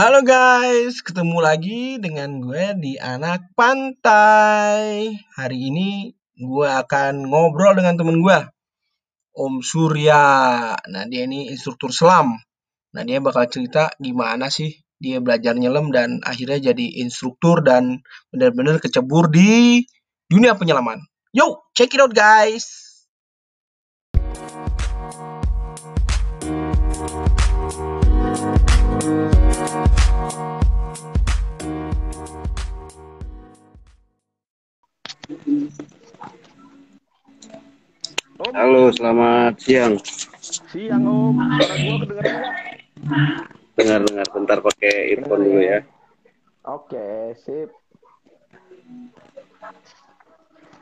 Halo guys, ketemu lagi dengan gue di Anak Pantai. Hari ini gue akan ngobrol dengan temen gue, Om Surya. Nah dia ini instruktur selam. Nah dia bakal cerita gimana sih dia belajar nyelam dan akhirnya jadi instruktur dan benar-benar kecebur di dunia penyelaman. Yo, check it out guys. Halo, selamat siang. siang Om. Suara gua kedengeran nggak? Dengar-dengar bentar pakai earphone dulu ya. Oke, sip.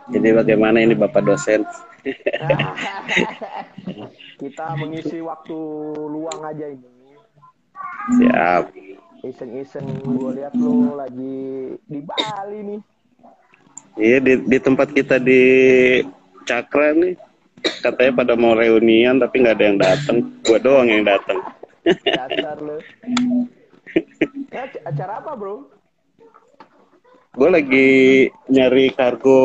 Jadi bagaimana ini Bapak dosen? Kita mengisi waktu luang aja ini. Siap. Iseng-iseng gue lihat lo lagi di Bali nih. Iya di, di tempat kita di Cakra nih katanya pada mau reunian tapi nggak ada yang datang. Gua doang yang datang. Dasar lo. Ya, ac- acara apa bro? Gue lagi nyari kargo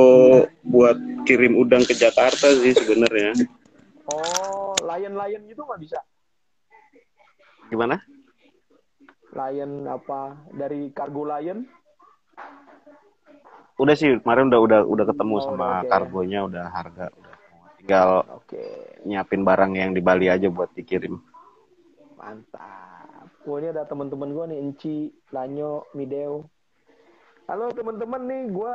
buat kirim udang ke Jakarta sih sebenarnya. Oh, lion-lion gitu nggak bisa? Gimana? Lion apa? Dari kargo lion? Udah sih kemarin udah udah udah ketemu Oh, sama oke. kargonya udah harga udah. Tinggal Oke, nyiapin barang yang di Bali aja buat dikirim. mantap. Wah, ini ada teman-teman gue nih, Enci, Lanyo, Mideo. Halo teman-teman nih, gue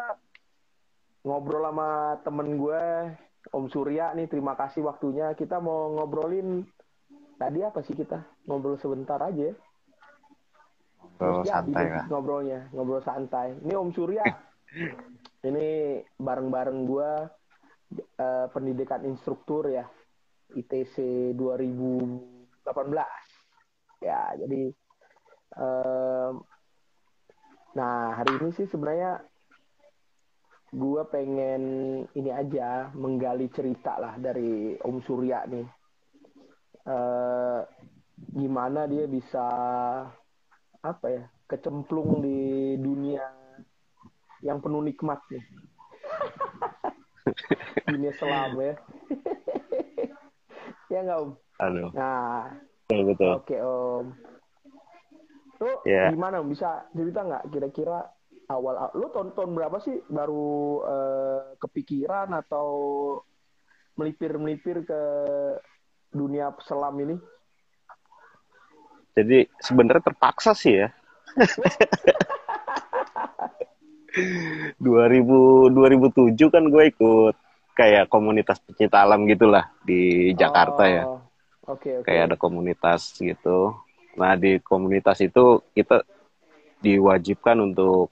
ngobrol sama temen gue, Om Surya nih. Terima kasih waktunya. Kita mau ngobrolin tadi apa sih kita? Ngobrol sebentar aja. ya. Ngobrol jadi santai deh lah. Ngobrolnya, ngobrol santai. Ini Om Surya. ini bareng-bareng gue eh, pendidikan instruktur ya. ITC 2018. Ya, jadi em, nah hari ini sih sebenarnya gue pengen ini aja menggali cerita lah dari Om Surya nih. Eh, gimana dia bisa apa ya kecemplung di dunia yang penuh nikmat nih. Dunia selam ya. ya nggak Om? Aduh, Nah, betul betul. Oke Om. Lu Ya. gimana Om? Bisa cerita nggak kira-kira awal lu tahun tahun berapa sih baru eh, kepikiran atau melipir-melipir ke dunia selam ini? Jadi sebenarnya terpaksa sih ya. 2000 2007 kan gue ikut kayak komunitas pecinta alam gitulah di Jakarta ya. Oh, Oke oke. Kayak ada komunitas gitu. Nah, di komunitas itu kita diwajibkan untuk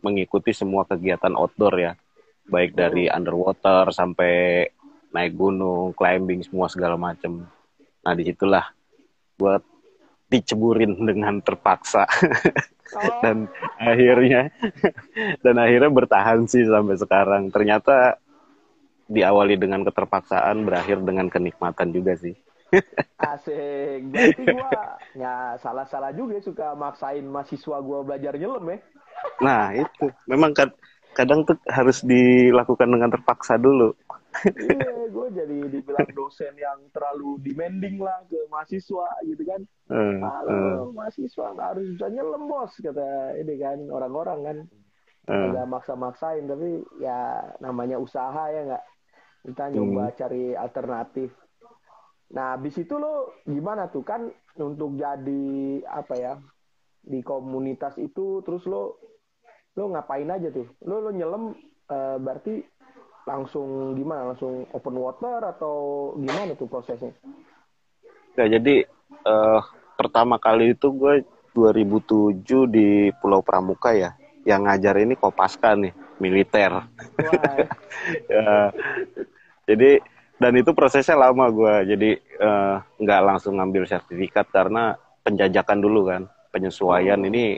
mengikuti semua kegiatan outdoor ya. Baik dari underwater sampai naik gunung, climbing semua segala macem. Nah, di situlah gue diceburin dengan terpaksa. Oh, dan akhirnya dan akhirnya bertahan sih sampai sekarang ternyata diawali dengan keterpaksaan berakhir dengan kenikmatan juga sih asik. Berarti gua ya salah-salah juga suka maksain mahasiswa gua belajar nyelam ya. nah itu memang kad- kadang tuh harus dilakukan dengan terpaksa dulu iya, gue jadi dibilang dosen yang terlalu demanding lah ke mahasiswa gitu kan. Eh. Halo, mahasiswa nggak harus bisa nyelam bos kata ini kan orang-orang kan. Eh. Nggak maksa-maksain tapi ya namanya usaha ya nggak. Kita nyoba cari alternatif. Nah, habis itu lo gimana tuh kan untuk jadi apa ya di komunitas itu terus lo lo ngapain aja tuh? Lo lo nyelam eh, berarti langsung gimana? Langsung open water atau gimana tuh prosesnya? Ya, jadi eh, pertama kali itu gue 2007 di Pulau Pramuka ya yang ngajar ini Kopaska nih militer Ya, jadi dan itu prosesnya lama gue jadi eh, nggak langsung ngambil sertifikat karena penjajakan dulu kan penyesuaian ini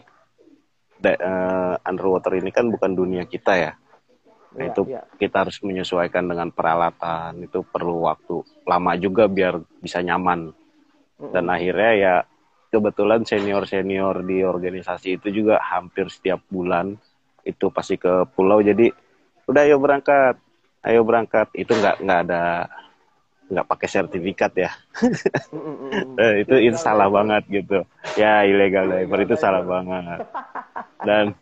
eh, underwater ini kan bukan dunia kita ya. Nah, itu iya. kita harus menyesuaikan dengan peralatan itu perlu waktu lama juga biar bisa nyaman. Dan akhirnya ya kebetulan senior senior di organisasi itu juga hampir setiap bulan itu pasti ke pulau. Jadi udah ayo berangkat. Ayo berangkat. Itu nggak nggak ada nggak pakai sertifikat ya. Eh, itu itu salah banget gitu. Ya ilegal diver itu salah banget. Dan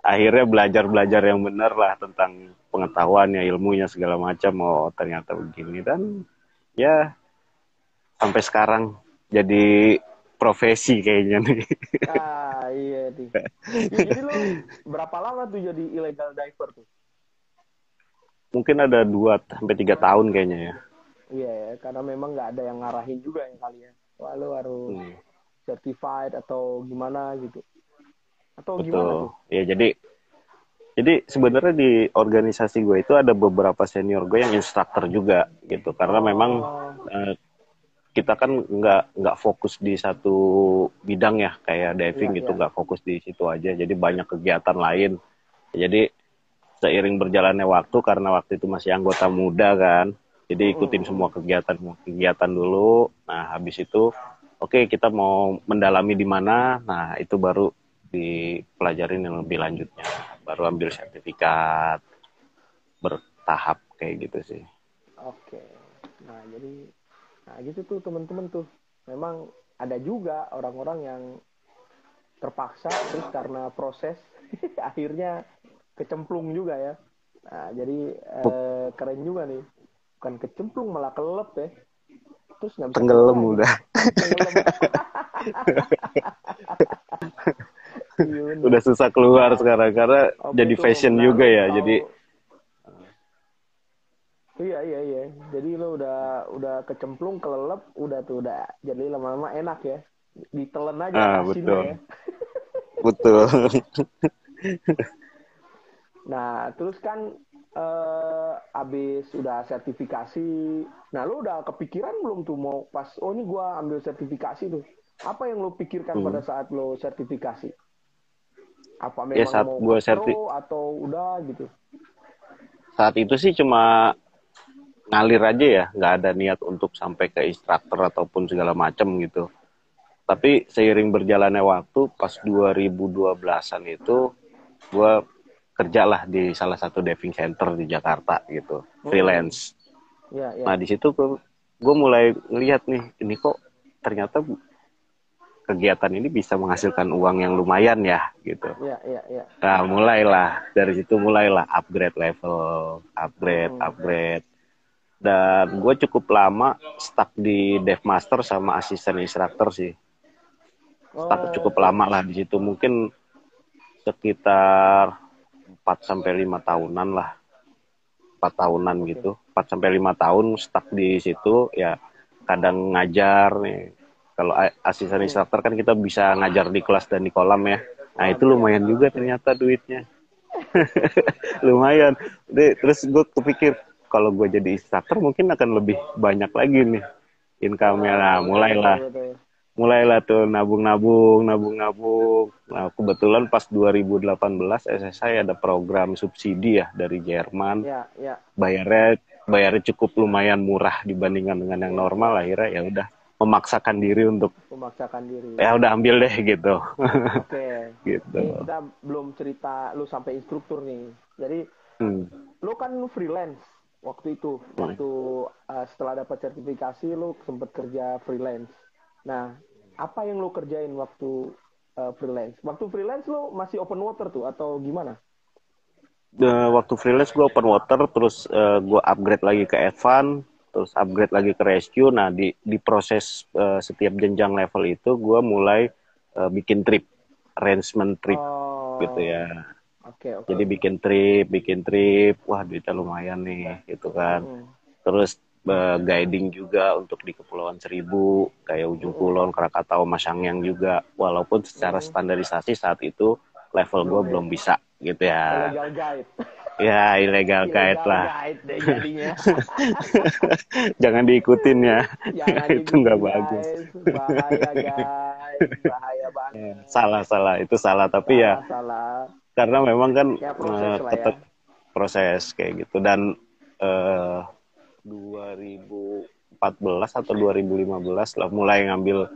akhirnya belajar belajar yang benar lah tentang pengetahuannya ilmunya segala macam. Oh ternyata begini. Dan ya sampai sekarang jadi profesi kayaknya nih. Ah iya nih. Jadi lo berapa lama tuh jadi illegal diver tuh? Mungkin ada dua sampai tiga tahun kayaknya ya Iya ya, karena memang nggak ada yang ngarahin juga yang kali ya. Wah, lu harus hmm. certified atau gimana gitu. Atau Betul. gimana tuh? Ya jadi jadi sebenarnya di organisasi gue itu ada beberapa senior gue yang instruktur juga gitu. Karena oh. memang uh, kita kan nggak nggak fokus di satu bidang ya kayak diving iya, gitu iya. nggak fokus di situ aja. Jadi banyak kegiatan lain. Jadi seiring berjalannya waktu karena waktu itu masih anggota muda kan jadi ikutin semua kegiatan kegiatan dulu. Nah habis itu oke okay, kita mau mendalami di mana. Nah itu baru dipelajarin yang lebih lanjutnya. Baru ambil sertifikat bertahap kayak gitu sih. Oke. Nah jadi nah gitu tuh teman-teman tuh. Memang ada juga orang-orang yang terpaksa terus karena proses akhirnya kecemplung juga ya. Nah, jadi eh, keren juga nih bukan kecemplung malah kelep ya. Terus nggak tenggelam udah. Udah susah keluar sekarang karena oh, jadi betul, fashion benar, juga ya jadi iya iya iya. Jadi lo udah udah kecemplung kelelep udah tuh udah jadi lama-lama enak ya. Ditelan aja ah, betul. ya. betul. Nah terus kan uh, abis udah sertifikasi, nah lu udah kepikiran belum tuh mau pas oh ini gua ambil sertifikasi tuh. Apa yang lu pikirkan hmm. pada saat lo sertifikasi? Apa ya, memang ya, saat mau gua serti atau udah gitu? Saat itu sih cuma ngalir aja ya, nggak ada niat untuk sampai ke instruktur ataupun segala macam gitu. Tapi seiring berjalannya waktu, pas 2012-an itu, gue kerjalah di salah satu diving center di Jakarta gitu hmm. freelance ya, ya. nah di situ gue mulai ngelihat nih ini kok ternyata kegiatan ini bisa menghasilkan uang yang lumayan ya gitu ya, ya, ya. nah mulailah dari situ mulailah upgrade level upgrade hmm. upgrade dan gue cukup lama stuck di dev master sama asisten instructor sih stuck oh. cukup lama lah di situ mungkin sekitar 4 sampai 5 tahunan lah. 4 tahunan gitu. 4 sampai 5 tahun stuck di situ ya kadang ngajar nih. Kalau asisten instruktur kan kita bisa ngajar di kelas dan di kolam ya. Nah, itu lumayan juga ternyata duitnya. lumayan. Terus gue kepikir kalau gue jadi instruktur mungkin akan lebih banyak lagi nih income-nya. Nah, mulailah mulailah tuh nabung-nabung, nabung-nabung. Nah, kebetulan pas 2018 SSI ada program subsidi ya dari Jerman. Ya, ya. Bayarnya bayarnya cukup lumayan murah dibandingkan dengan yang normal akhirnya ya udah memaksakan diri untuk memaksakan diri. Ya udah ambil deh gitu. Oke. Okay. gitu. Ini kita belum cerita lu sampai instruktur nih. Jadi hmm. lu kan lu freelance waktu itu. Hmm. Waktu uh, setelah dapat sertifikasi lu sempat kerja freelance. Nah, apa yang lo kerjain waktu uh, freelance? Waktu freelance lo masih open water tuh atau gimana? Uh, waktu freelance gue open water, terus uh, eh, gue upgrade lagi ke advance, terus upgrade lagi ke rescue. Nah di di proses uh, setiap jenjang level itu gue mulai uh, bikin trip, arrangement trip oh. gitu ya. Okay, okay. Jadi bikin trip, bikin trip, wah duitnya lumayan nih, gitu kan. Hmm. Terus uh, guiding juga untuk di Kepulauan Seribu, kayak Ujung Kulon, Krakatau, Masangyang juga. Walaupun secara standarisasi saat itu level gue belum bisa gitu ya. Illegal guide. Ya, illegal guide lah. Guide deh Jangan diikutin ya. Jangan itu nggak bagus. Bahaya guys, bahaya banget. Ya, salah salah, itu salah tapi ya salah, ya. Salah. Karena memang kan ya, proses, uh, ya. proses kayak gitu dan uh, 2014 atau 2015 lah mulai ngambil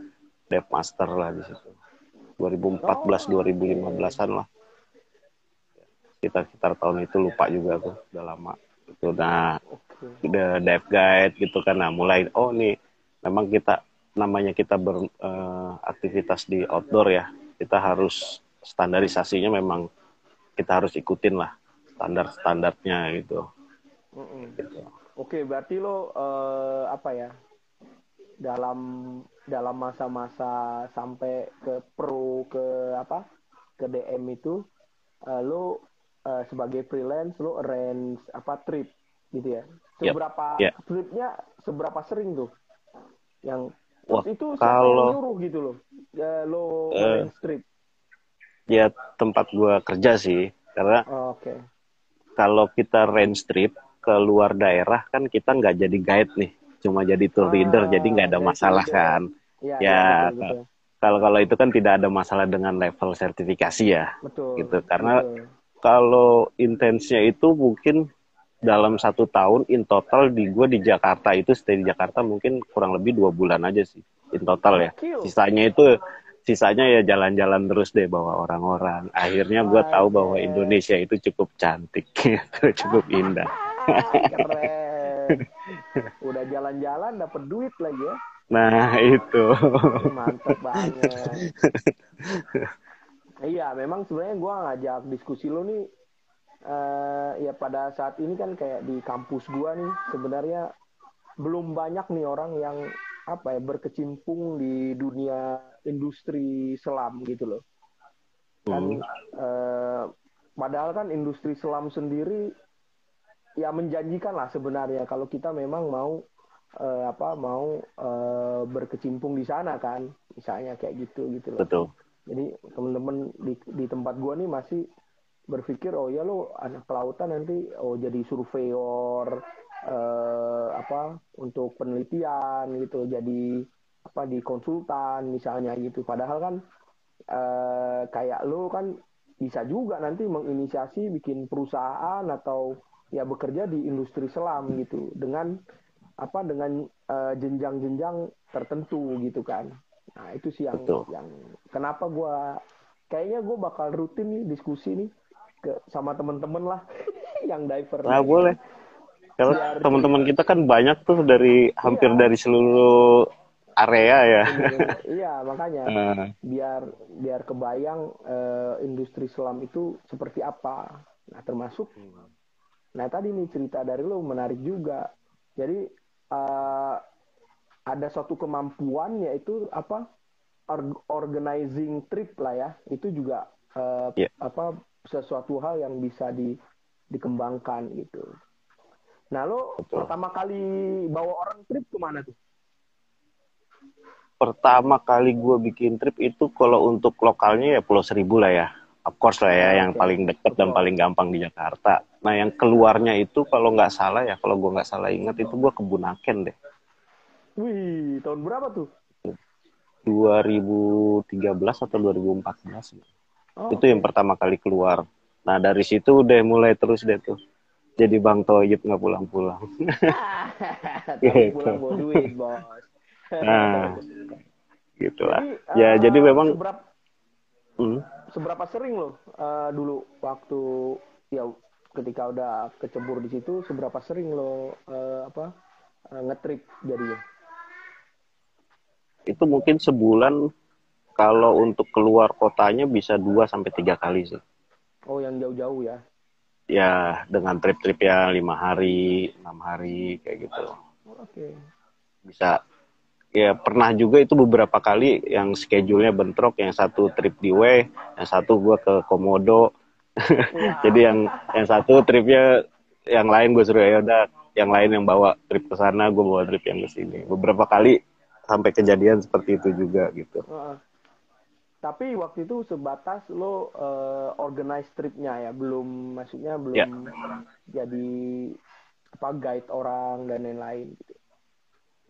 dev master lah di situ 2014 2015an lah kita sekitar tahun itu lupa juga tuh udah lama itu nah udah dev guide gitu kan nah mulai oh nih memang kita namanya kita beraktivitas uh, di outdoor ya kita harus standarisasinya memang kita harus ikutin lah standar standarnya gitu. Mm -mm. gitu. Oke berarti lo uh, apa ya dalam dalam masa-masa sampai ke pro ke apa ke DM itu uh, lo uh, sebagai freelance lo arrange apa trip gitu ya seberapa yep. yeah. tripnya seberapa sering tuh yang Wah, itu kalau nyuruh gitu loh ya, lo uh, arrange trip ya tempat gua kerja sih karena oh, okay. kalau kita range trip ke luar daerah kan kita nggak jadi guide nih cuma jadi tour leader ah, jadi nggak ada masalah kan? Ya, ya, ya kalau kalau itu kan tidak ada masalah dengan level sertifikasi ya betul, gitu. Karena betul. kalau intensnya itu mungkin dalam satu tahun in total di gue di Jakarta itu stay di Jakarta mungkin kurang lebih dua bulan aja sih in total ya. Sisanya itu sisanya ya jalan-jalan terus deh bawa orang-orang. Akhirnya gue tahu bahwa Indonesia itu cukup cantik gitu cukup indah Keren. Udah jalan-jalan dapat duit lagi ya. Nah, itu. Mantap banget. iya, memang sebenarnya gue ngajak diskusi lo nih uh, ya pada saat ini kan kayak di kampus gue nih sebenarnya belum banyak nih orang yang apa ya berkecimpung di dunia industri selam gitu loh. Kan hmm. uh, padahal kan industri selam sendiri ya menjanjikan lah sebenarnya kalau kita memang mau uh, apa mau uh, berkecimpung di sana kan misalnya kayak gitu gitu loh. Betul. Jadi teman-teman di di tempat gua nih masih berpikir oh ya lo anak kelautan nanti oh jadi surveyor uh, apa untuk penelitian gitu jadi apa di konsultan misalnya gitu padahal kan uh, kayak lo kan bisa juga nanti menginisiasi bikin perusahaan atau ya bekerja di industri selam gitu dengan apa dengan uh, jenjang-jenjang tertentu gitu kan nah itu sih yang Betul. yang kenapa gue kayaknya gue bakal rutin nih diskusi nih ke sama temen-temen lah yang diver nah boleh karena teman-teman kita kan banyak tuh dari hampir iya. dari seluruh area ya. iya, makanya uh. biar biar kebayang uh, industri selam itu seperti apa. Nah, termasuk hmm. Nah tadi nih cerita dari lo menarik juga. Jadi uh, ada suatu kemampuan yaitu apa organizing trip lah ya. Itu juga uh, yeah. apa sesuatu hal yang bisa di, dikembangkan gitu. Nah lo Betul. pertama kali bawa orang trip ke mana tuh? Pertama kali gue bikin trip itu kalau untuk lokalnya ya Pulau Seribu lah ya of course lah ya, yang paling dekat dan paling gampang di Jakarta. Nah, yang keluarnya itu kalau nggak salah ya, kalau gue nggak salah ingat itu gue ke Bunaken deh. Wih, tahun berapa tuh? 2013 atau 2014. Oh, itu yang pertama kali keluar. Nah, dari situ udah mulai terus deh tuh. Jadi Bang Toyib nggak pulang-pulang. Tapi gitu. pulang bawa duit, bos. nah, gitulah. Jadi, ya, uh, jadi memang... Seberapa, hmm? Seberapa sering lo uh, dulu waktu ya ketika udah kecebur di situ seberapa sering lo uh, apa uh, ngetrip jadinya? Itu mungkin sebulan kalau untuk keluar kotanya bisa dua sampai tiga kali sih. Oh yang jauh-jauh ya? Ya dengan trip-trip ya lima hari, enam hari kayak gitu. Oke. Okay. Bisa ya pernah juga itu beberapa kali yang schedule-nya bentrok yang satu trip di W yang satu gue ke Komodo. Jadi yang yang satu tripnya yang lain gue suruh ya udah yang lain yang bawa trip ke sana gue bawa trip yang ke sini. Beberapa kali sampai kejadian seperti itu juga gitu. Uh, tapi waktu itu sebatas lo uh, organize tripnya ya belum maksudnya belum yeah. jadi apa guide orang dan lain-lain gitu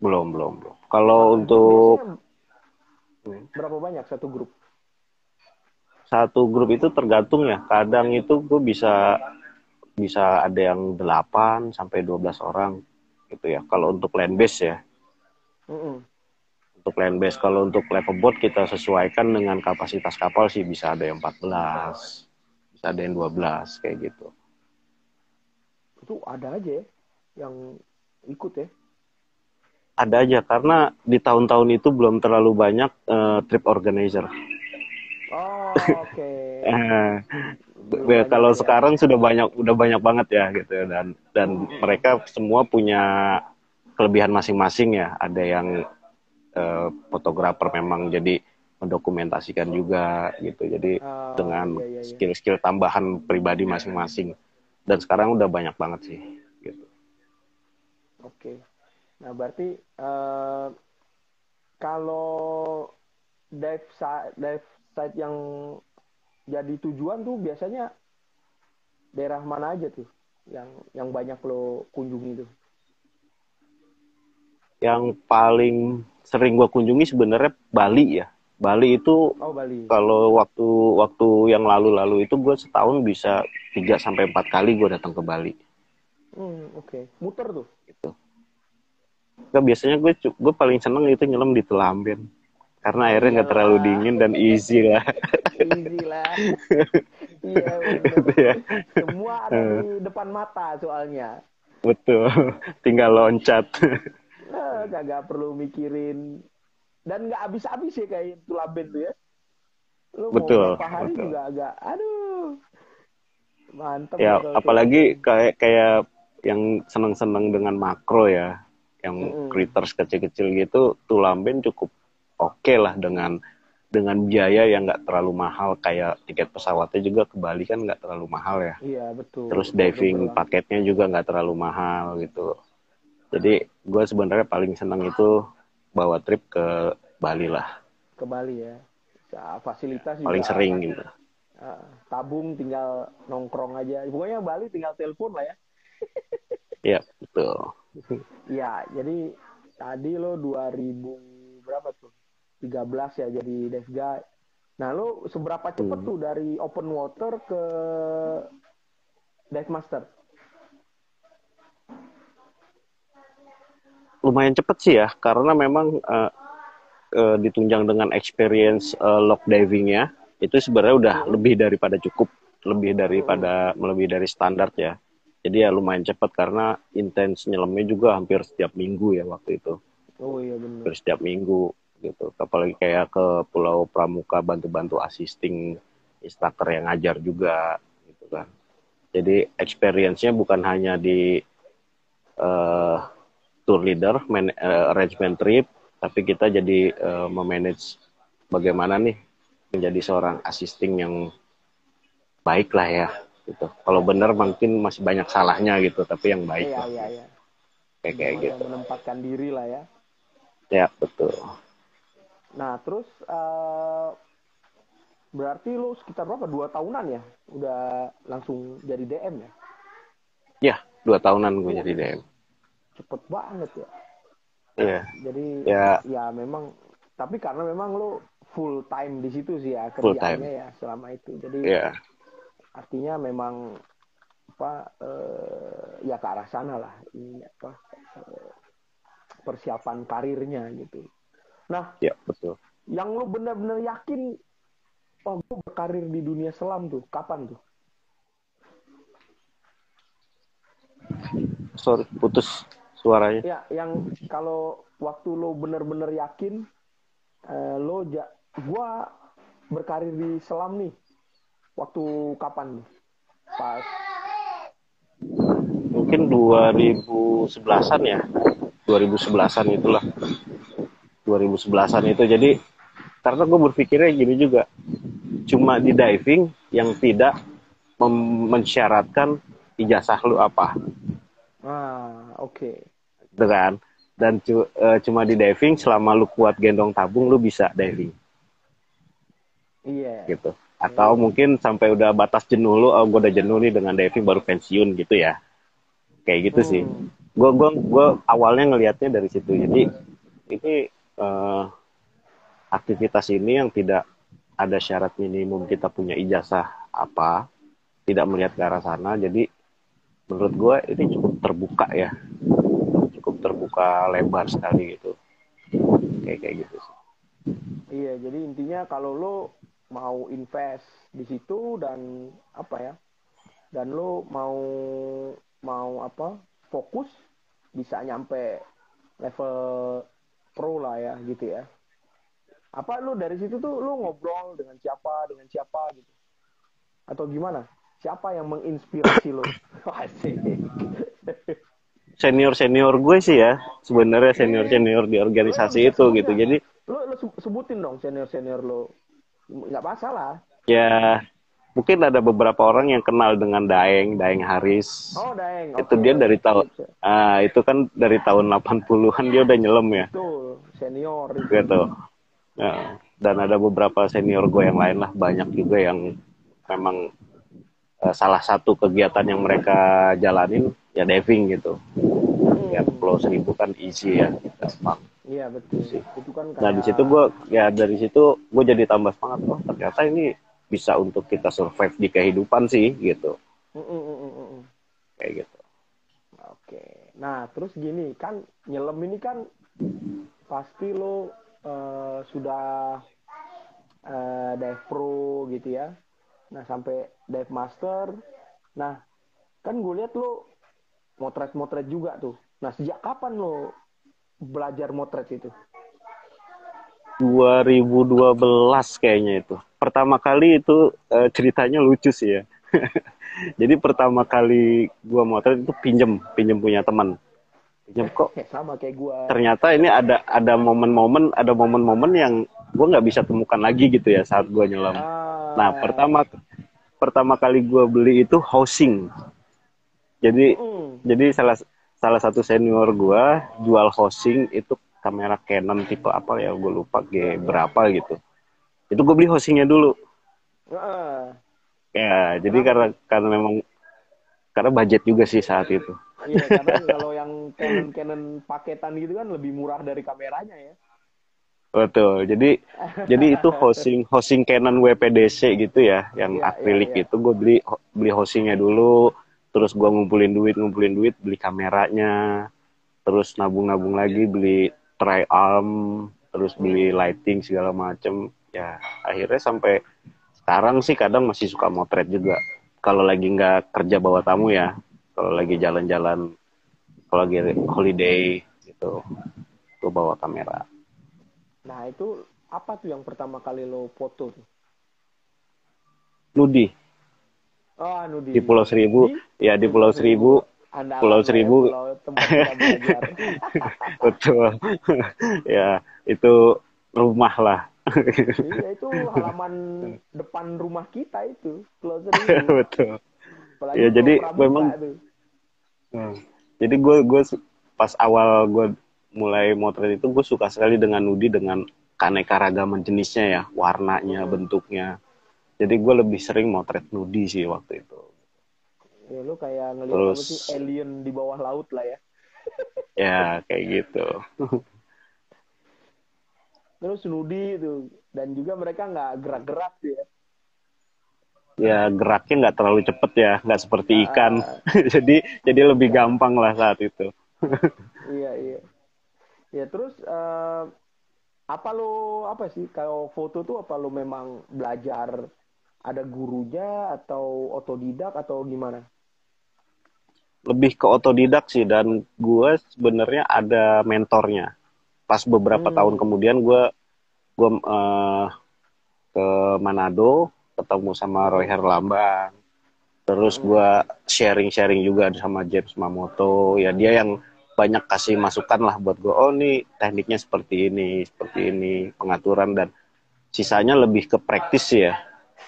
belum, belum, belum. Kalau nah, untuk berapa banyak satu grup? Satu grup itu tergantung ya. Kadang itu gue bisa bisa ada yang 8 sampai 12 orang gitu ya. Kalau untuk land base ya. Mm -hmm. untuk land base kalau untuk level boat kita sesuaikan dengan kapasitas kapal sih bisa ada yang 14 bisa ada yang 12 kayak gitu itu ada aja ya yang ikut ya ada aja karena di tahun-tahun itu belum terlalu banyak uh, trip organizer. Oh, oke. Okay. Eh, kalau ya. sekarang sudah banyak udah banyak banget ya gitu dan dan hmm. mereka semua punya kelebihan masing-masing ya. Ada yang uh, fotografer memang jadi mendokumentasikan juga gitu. Jadi oh, dengan iya, iya, iya. skill-skill tambahan pribadi masing-masing. Dan sekarang udah banyak banget sih gitu. Oke. Okay. Nah, berarti uh, kalau dive site, dive site yang jadi tujuan tuh biasanya daerah mana aja tuh yang yang banyak lo kunjungi tuh? Yang paling sering gua kunjungi sebenarnya Bali ya. Bali itu oh, Bali. kalau waktu waktu yang lalu-lalu itu gue setahun bisa 3 sampai empat kali gue datang ke Bali. Hmm, oke. Okay. Muter tuh. Gitu. Gak biasanya gue gue paling seneng itu nyelam di Telamben karena airnya nggak terlalu dingin dan easy lah. easy lah. iya betul. ya. Semua ada di depan mata soalnya. Betul. Tinggal loncat. nah, gak perlu mikirin dan nggak habis-habis ya kayak Telamben tuh ya. Lu betul. Mau hari betul. juga agak aduh. Mantap. Ya, apalagi kayak kayak yang seneng-seneng dengan makro ya yang mm. critters kecil-kecil gitu Tulamben cukup oke okay lah dengan dengan biaya yang nggak terlalu mahal kayak tiket pesawatnya juga ke Bali kan nggak terlalu mahal ya. Iya betul. Terus diving betul, paketnya juga nggak terlalu mahal gitu. Jadi gue sebenarnya paling senang itu bawa trip ke Bali lah. Ke Bali ya. ya fasilitas paling juga sering gitu. Uh, tabung tinggal nongkrong aja. Pokoknya Bali tinggal telepon lah ya. Iya betul. Ya, jadi tadi lo 2000 berapa tuh? 13 ya jadi dive guy. Nah, lo seberapa cepet hmm. tuh dari open water ke dive master? Lumayan cepet sih ya, karena memang uh, uh, ditunjang dengan experience uh, lock divingnya itu sebenarnya udah hmm. lebih daripada cukup, lebih daripada hmm. lebih dari standar ya jadi ya lumayan cepat karena intens nyelamnya juga hampir setiap minggu ya waktu itu. Oh iya benar hampir setiap minggu gitu. Apalagi kayak ke Pulau Pramuka bantu-bantu assisting instructor yang ngajar juga gitu kan. Jadi experience-nya bukan hanya di uh, tour leader man, uh, arrangement trip tapi kita jadi uh, memanage bagaimana nih menjadi seorang assisting yang baik lah ya gitu. Kalau benar mungkin masih banyak salahnya gitu, tapi yang baik. Iya, iya, iya. Kayak kayak gitu. Menempatkan diri lah ya. Ya, betul. Nah, terus uh, berarti lu sekitar berapa? Dua tahunan ya? Udah langsung jadi DM ya? Ya, dua tahunan gue jadi DM. Cepet banget ya. Iya. Jadi ya. ya memang, tapi karena memang lu full time di situ sih ya kerjanya ya selama itu. Jadi ya artinya memang apa eh, ya ke arah sana lah ini apa eh, persiapan karirnya gitu. Nah, ya betul. Yang lu benar-benar yakin oh gue berkarir di dunia selam tuh kapan tuh? Sorry, putus suaranya. Ya, yang kalau waktu lo benar-benar yakin eh, lo ja, gua berkarir di selam nih waktu kapan pas? Mungkin 2011-an ya. 2011-an itulah. 2011-an itu. Jadi karena gue berpikirnya gini juga. Cuma di diving yang tidak mensyaratkan ijazah lu apa. Ah oke. Okay. dengan dan cu uh, cuma di diving selama lu kuat gendong tabung lu bisa diving. Iya. Yeah. gitu atau mungkin sampai udah batas jenuh lu oh gue udah jenuh nih dengan diving baru pensiun gitu ya. Kayak gitu hmm. sih. Gue gua gua awalnya ngelihatnya dari situ. Jadi ini uh, aktivitas ini yang tidak ada syarat minimum kita punya ijazah apa tidak melihat ke arah sana. Jadi menurut gue ini cukup terbuka ya. Cukup terbuka lebar sekali gitu. Kayak kayak gitu sih. Iya, jadi intinya kalau lo mau invest di situ dan apa ya? Dan lo mau mau apa? Fokus bisa nyampe level pro lah ya gitu ya. Apa lo dari situ tuh lo ngobrol dengan siapa, dengan siapa gitu? Atau gimana? Siapa yang menginspirasi lo? Asik. Senior senior gue sih ya, sebenarnya senior senior di organisasi itu gitu. Jadi lo, lo sebutin dong senior senior lo. Nggak masalah. ya mungkin ada beberapa orang yang kenal dengan Daeng, Daeng Haris. Oh, Daeng. Itu dia dari tahun ah itu kan dari tahun 80-an dia udah nyelam ya. Betul, senior itu. Gitu. Ya, dan ada beberapa senior gue yang lain lah banyak juga yang memang eh, salah satu kegiatan yang mereka jalanin ya diving gitu. Hmm. Ya Pulau Seribu kan easy ya, gampang. Iya betul. Sih. Itu kan kayak Nah di situ gue ya dari situ gue jadi tambah semangat oh ternyata ini bisa untuk kita survive di kehidupan sih gitu Mm, mm, mm, mm, mm. kayak gitu. Oke. Nah, terus gini kan nyelam ini kan pasti lo eh, sudah eh, dive pro gitu ya. Nah, sampai dive master. Nah, kan gue lihat lo motret-motret juga tuh. Nah, sejak kapan lo belajar motret itu? 2012 kayaknya itu. Pertama kali itu eh, ceritanya lucu sih ya. Jadi pertama kali gua motret itu pinjem, pinjem punya teman. Pinjem kok Sama kayak gue. ternyata ini ada ada momen-momen ada momen-momen yang gua nggak bisa temukan lagi gitu ya saat gua nyelam. Ah, Nah pertama pertama kali gua beli itu housing. Jadi mm, jadi salah salah satu senior gua jual housing itu kamera Canon tipe apa ya gue lupa G berapa gitu. Itu gue beli housingnya dulu. Ya jadi karena karena memang karena budget juga sih saat itu. Iya, karena kalau yang Canon Canon paketan gitu kan lebih murah dari kameranya ya. Betul. Jadi jadi itu housing housing Canon WPDC gitu ya, yang Iya, akrilik iya, iya. itu gue beli beli housingnya dulu, terus gue ngumpulin duit ngumpulin duit beli kameranya, terus nabung-nabung lagi beli try arm, terus beli lighting segala macem. Ya akhirnya sampai sekarang sih kadang masih suka motret juga. Kalau lagi nggak kerja bawa tamu ya, kalau lagi jalan-jalan, kalau lagi holiday gitu, gue bawa kamera. Nah, itu apa tuh yang pertama kali lo foto tuh? Nudi. Oh, anu di, di Pulau Seribu. Ya di Pulau Seribu. Anda Pulau lah ya, Seribu. pulau betul. Ya itu rumah lah. Iya, itu halaman depan rumah kita itu, Pulau Seribu. betul. Apalagi Ya, jadi memang- tuh. jadi gue gue pas awal gue mulai motret itu gue suka sekali dengan Nudi dengan keanekaragaman jenisnya ya warnanya Hmm. bentuknya jadi gue lebih sering motret Nudi sih waktu itu Ya, lu kayak ngeliat Terus- sih alien di bawah laut lah ya. ya kayak gitu Terus Nudi itu dan juga mereka nggak gerak-gerak tuh ya. ya geraknya nggak terlalu cepet ya nggak seperti ikan Ah. jadi jadi lebih gampang lah saat itu Iya iya. Ya terus eh, apa lo apa sih kalau foto tuh apa lo memang belajar ada gurunya atau otodidak atau gimana? lebih ke otodidak sih dan gue sebenarnya ada mentornya pas beberapa Hmm. tahun kemudian gue gue eh, ke Manado ketemu sama Roy Herlambang terus Hmm. gue sharing sharing juga sama James Mamoto ya dia yang banyak kasih masukan lah buat gue oh nih tekniknya seperti ini seperti ini pengaturan dan sisanya lebih ke praktis sih ya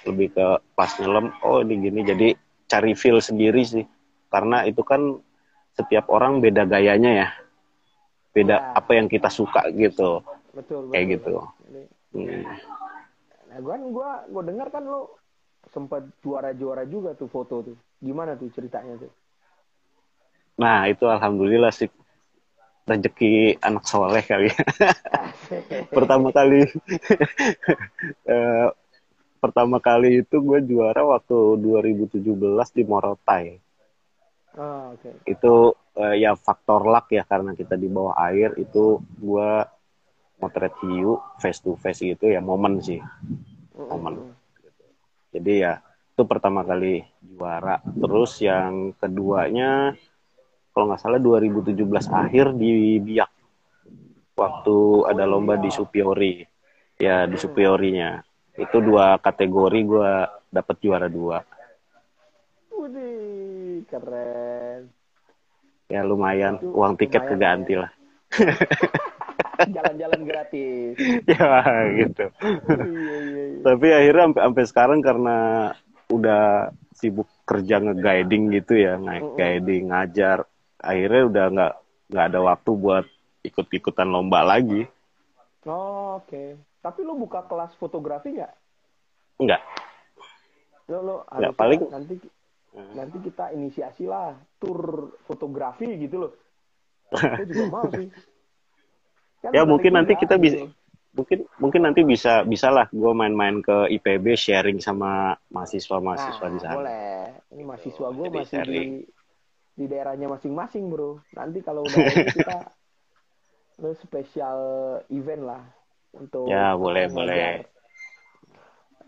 lebih ke pas nyelam oh ini gini jadi cari feel sendiri sih karena itu kan setiap orang beda gayanya ya beda Ya. apa yang kita suka gitu Betul betul. kayak gitu Jadi, Hmm. Nah, gua gua gua dengar kan lo sempat juara-juara juga tuh foto tuh. Gimana tuh ceritanya tuh? nah itu alhamdulillah sih rezeki anak soleh kali ya pertama kali eh, pertama kali itu gue juara waktu 2017 di Morotai Ah, oke. itu eh, ya faktor luck ya karena kita di bawah air itu gue motret hiu face to face gitu ya momen sih. Momen. Jadi ya itu pertama kali juara. Terus yang keduanya kalau nggak salah 2017 akhir di Biak waktu ada lomba di Supiori. Ya di Supiorinya itu dua kategori gue dapet juara dua Wih, keren. ya lumayan Itu uang tiket lumayan keganti ya. lah Jalan-jalan gratis. ya gitu iya, iya, iya. tapi akhirnya sampai sampai sekarang karena udah sibuk kerja nge-guiding gitu ya naik guiding ngajar akhirnya udah nggak nggak ada waktu buat ikut-ikutan lomba lagi Oh, Oke. Tapi lu buka kelas fotografi nggak? nggak Lo, lo Nggak, harusnya paling- nanti nanti kita inisiasi lah tur fotografi gitu loh. Saya juga mau sih. Kan ya mungkin nanti juga, kita bisa gitu. mungkin mungkin nanti bisa bisa lah gue main-main ke IPB sharing sama mahasiswa-mahasiswa Nah, di sana boleh. Ini mahasiswa gue masih sharing. di di daerahnya masing-masing, bro. Nanti kalau udah kita lo spesial event lah untuk ya boleh ngajar. boleh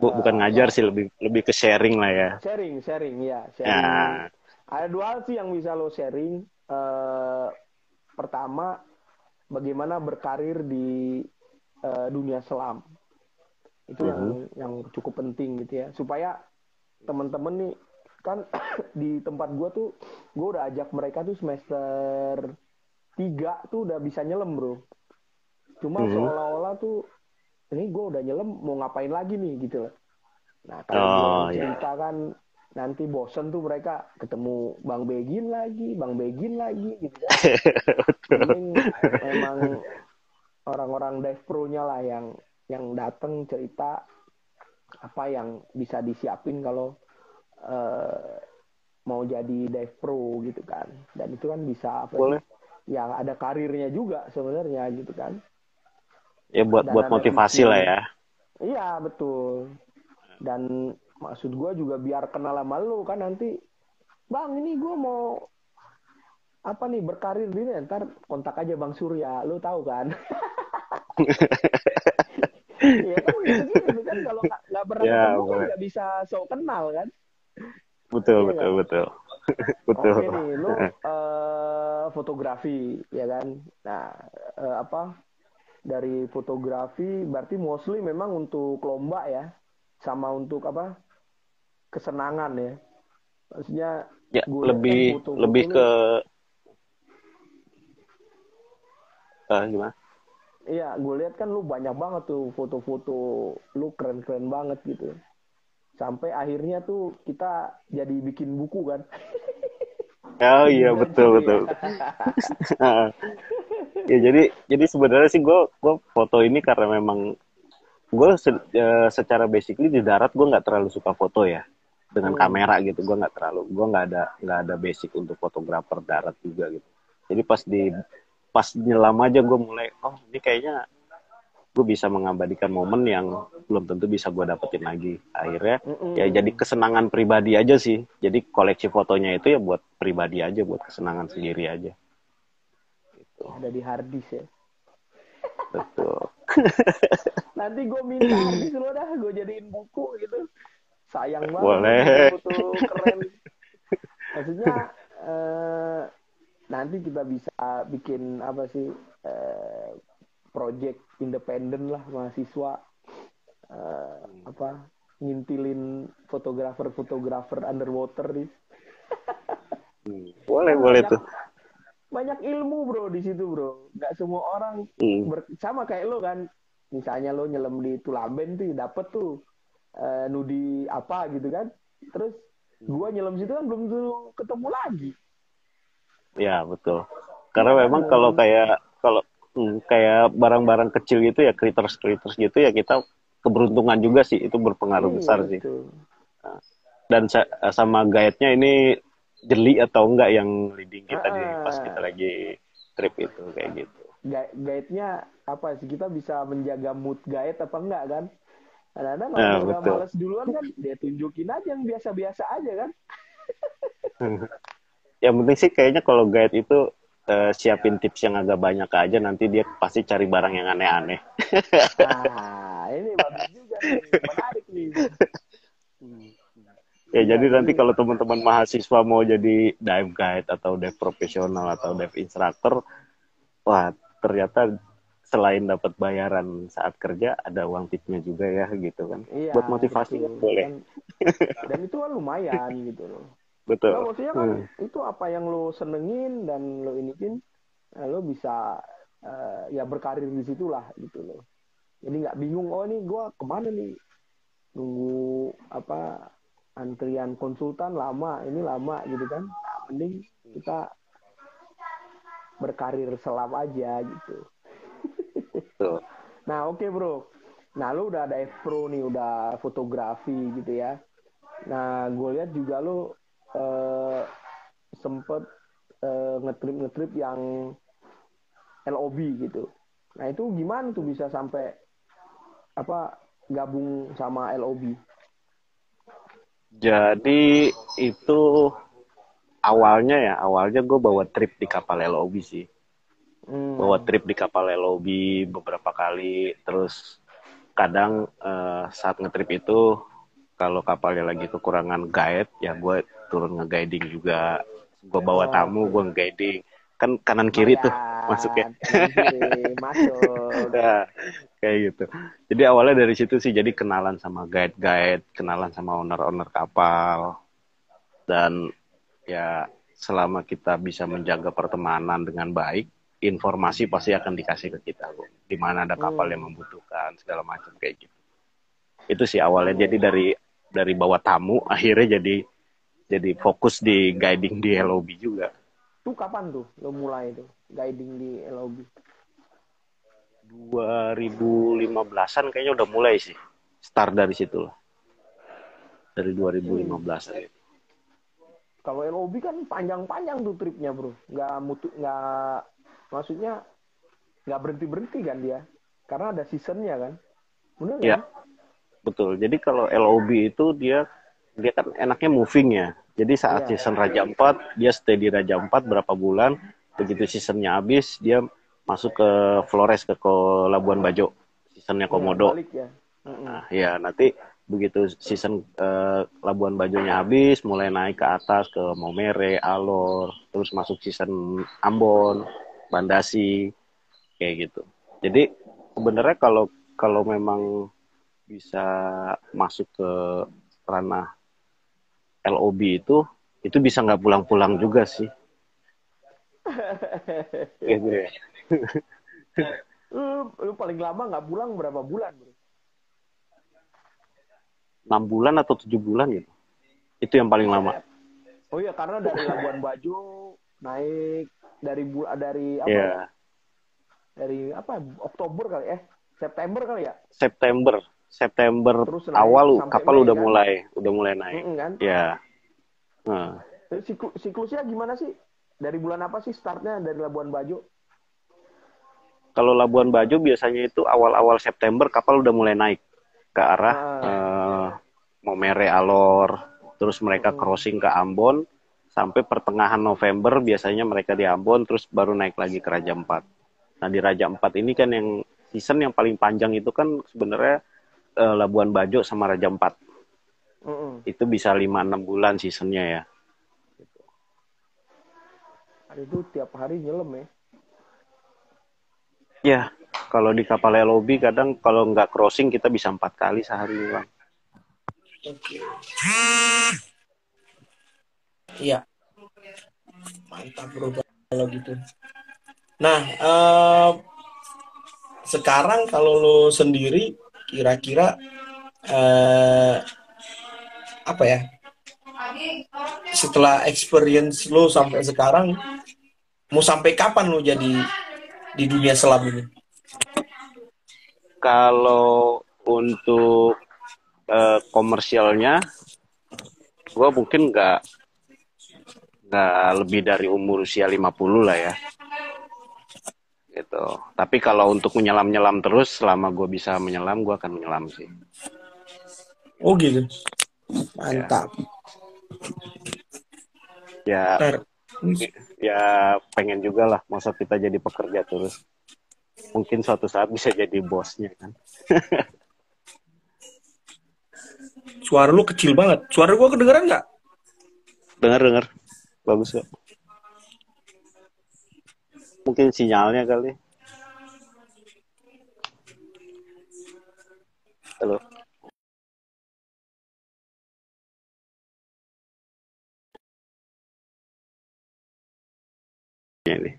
Bu- bukan Eh, ngajar ya. sih lebih lebih ke sharing lah ya sharing, sharing ya, sharing. ya Ada dua hal sih yang bisa lo sharing. Eh, pertama, bagaimana berkarir di eh, dunia selam. Itu yang yang cukup penting gitu ya. Supaya teman-teman nih kan di tempat gua tuh gua udah ajak mereka tuh semester tiga tuh udah bisa nyelam bro. Cuma Mhm. seolah-olah tuh ini gua udah nyelam mau ngapain lagi nih gitu loh. Nah kalau Oh, iya. cerita kan nanti bosen tuh mereka ketemu Bang Begin lagi, Bang Begin lagi gitu kan. Mending emang orang-orang dive pro-nya lah yang yang datang cerita apa yang bisa disiapin kalau eh, mau jadi dive pro gitu kan. Dan itu kan bisa apa boleh yang ada karirnya juga sebenarnya gitu kan. Ya buat Dan buat motivasi lah ya Iya betul. Dan maksud gue juga biar kenal sama lu kan nanti, bang ini gue mau apa nih berkarir di ini ntar kontak aja bang Surya, lu tahu kan? Iya kan gitu gitu kan kalau nggak pernah Ya, ketemu kan nggak bisa sok kenal kan? betul Iya betul nggak? betul betul Oke nih, lu eh, fotografi ya kan? Nah eh, apa dari fotografi berarti mostly memang untuk lomba ya, sama untuk apa kesenangan ya. Maksudnya ya lebih foto-foto lebih lu- ke Eh, gimana Iya, gue lihat kan lu banyak banget tuh foto-foto lu keren-keren banget gitu. Sampai akhirnya tuh kita jadi bikin buku kan. oh iya betul betul ya jadi jadi sebenarnya sih gue gue foto ini karena memang gue se- eh, secara basically di darat gue nggak terlalu suka foto ya. Dengan Hmm. kamera gitu gue nggak terlalu gue nggak ada nggak ada basic untuk fotografer darat juga gitu. Jadi pas di pas nyelam aja gue mulai oh ini kayaknya gue bisa mengabadikan momen yang belum tentu bisa gue dapetin lagi. Akhirnya Mm-mm. ya jadi kesenangan pribadi aja sih. Jadi koleksi fotonya itu ya buat pribadi aja buat kesenangan sendiri aja Ada di harddisk ya. betul Nanti gue minta harddisk lo dah, gue jadiin buku gitu. Sayang banget. Boleh. Foto keren. Maksudnya eh, nanti kita bisa bikin apa sih eh, project independen lah mahasiswa eh, apa ngintilin fotografer-fotografer underwater nih. Hmm, boleh boleh tuh Banyak ilmu bro di situ bro. Gak semua orang Hmm, ber- sama kayak lo kan. Misalnya lo nyelam di Tulaben tuh dapet tuh eh, nudi apa gitu kan. Terus gua nyelam situ kan belum tentu ketemu lagi. Ya betul. Karena memang kalau kayak kalau hmm, kayak barang-barang kecil gitu ya critters critters gitu ya kita keberuntungan juga sih. Itu berpengaruh Iya, besar sih. betul. dan sa- sama guide-nya ini jeli atau enggak yang leading kita di Ah. pas kita lagi trip itu kayak gitu Gu- guide-nya apa sih kita bisa menjaga mood guide apa enggak kan kadang-kadang Nah, kalau udah betul. males duluan kan dia tunjukin aja yang biasa-biasa aja kan yang penting sih kayaknya kalau guide itu eh, siapin tips yang agak banyak aja nanti dia pasti cari barang yang aneh-aneh. Nah, ini bagus juga nih. Menarik nih. Ya jadi Iya, nanti iya. kalau teman-teman mahasiswa mau jadi dive guide atau dive profesional atau dive instructor, wah ternyata selain dapat bayaran saat kerja ada uang tipnya juga ya gitu kan. Iya, Buat motivasi kan boleh. Dan, dan itu kan lumayan gitu loh. Betul. Nah, maksudnya kan Hmm. itu apa yang lo senengin dan lo iniin, nah, lo bisa eh, ya berkarir di situlah gitu loh. Jadi nggak bingung, oh ini gue ke mana nih? Nunggu apa antrian konsultan lama, ini lama gitu kan. Nah, mending kita berkarir selam aja gitu. Nah oke bro, nah lu udah ada F Pro nih, udah fotografi gitu ya. Nah gue lihat juga lu eh, sempet eh, ngetrip ngetrip yang LOB gitu. Nah itu gimana tuh bisa sampai apa gabung sama LOB? Jadi itu awalnya ya, awalnya gue bawa trip di kapal LOB sih. Hmm. Bawa trip di kapal LOB beberapa kali, terus kadang eh, saat ngetrip itu kalau kapalnya lagi kekurangan guide, ya gue turun nge-guiding juga. Gue bawa Oh, tamu, gue nge-guiding. Kan kanan kiri tuh Kanan kiri, masuk. Nah, kayak gitu. Jadi awalnya dari situ sih jadi kenalan sama guide-guide, kenalan sama owner-owner kapal. Dan ya selama kita bisa menjaga pertemanan dengan baik, informasi pasti akan dikasih ke kita, Bu. Di mana ada kapal Hmm. yang membutuhkan segala macam kayak gitu. Itu sih awalnya jadi dari dari bawa tamu akhirnya jadi jadi fokus di guiding di LOB juga. Tuh kapan tuh lo mulai tuh guiding di LOB? 2015-an kayaknya udah mulai sih. Start dari situ lah. Dari 2015-an. itu. Kalau LOB kan panjang-panjang tuh tripnya bro, nggak mutu nggak maksudnya nggak berhenti berhenti kan dia, karena ada seasonnya kan, bener Ya. kan? Betul. Jadi kalau LOB itu dia dia kan enaknya moving ya. Jadi saat Iya. season Raja 4, dia stay di Raja 4 berapa bulan. Begitu seasonnya habis, dia masuk ke Flores ke, ke Labuan Bajo. Seasonnya Komodo. Iya, balik ya. Nah, ya nanti begitu season eh, Labuan Bajonya habis, mulai naik ke atas ke Momere, Alor, terus masuk season Ambon, Bandasi, kayak gitu. Jadi sebenarnya kalau kalau memang bisa masuk ke ranah LOB itu, itu bisa nggak pulang-pulang juga sih. Gitu ya. lu, lu paling lama nggak pulang berapa bulan bro? 6 bulan atau 7 bulan gitu. Itu yang paling lama. Oh iya karena dari Labuan Bajo naik dari bulan dari apa? Iya. ya? Dari apa? Oktober kali eh September kali ya? September September Terus naik awal kapal Mei, udah kan? mulai udah mulai naik Mm-mm, kan? ya Nah, siklu- siklusnya gimana sih? Dari bulan apa sih startnya dari Labuan Bajo? kalau Labuan Bajo biasanya itu awal-awal September kapal udah mulai naik ke arah Ah. eh, Momere Alor terus mereka Mm. crossing ke Ambon sampai pertengahan November biasanya mereka di Ambon terus baru naik lagi ke Raja Empat. Nah di Raja Empat ini kan yang season yang paling panjang itu kan sebenarnya eh, Labuan Bajo sama Raja Empat Mm-mm. itu bisa 5-6 bulan seasonnya ya. Hari itu tiap hari nyelam ya. Ya, kalau di kapal LOB kadang kalau nggak crossing kita bisa empat kali sehari bang. Iya. Mantap bro kalau gitu. Nah, eh, sekarang kalau lo sendiri kira-kira eh, apa ya? Setelah experience lo sampai sekarang, mau sampai kapan lo jadi di dunia selam ini? Kalau untuk eh, komersialnya, gue mungkin nggak nggak lebih dari umur usia 50 lah ya. Gitu. Tapi kalau untuk menyelam-nyelam terus, selama gue bisa menyelam, gue akan menyelam sih. Oh gitu. Mantap. Ya, Ntar, ya pengen juga lah masa kita jadi pekerja terus. Mungkin suatu saat bisa jadi bosnya kan? Suara lu kecil banget. Suara gua kedengeran nggak? dengar dengar bagus kok mungkin sinyalnya kali. Halo ini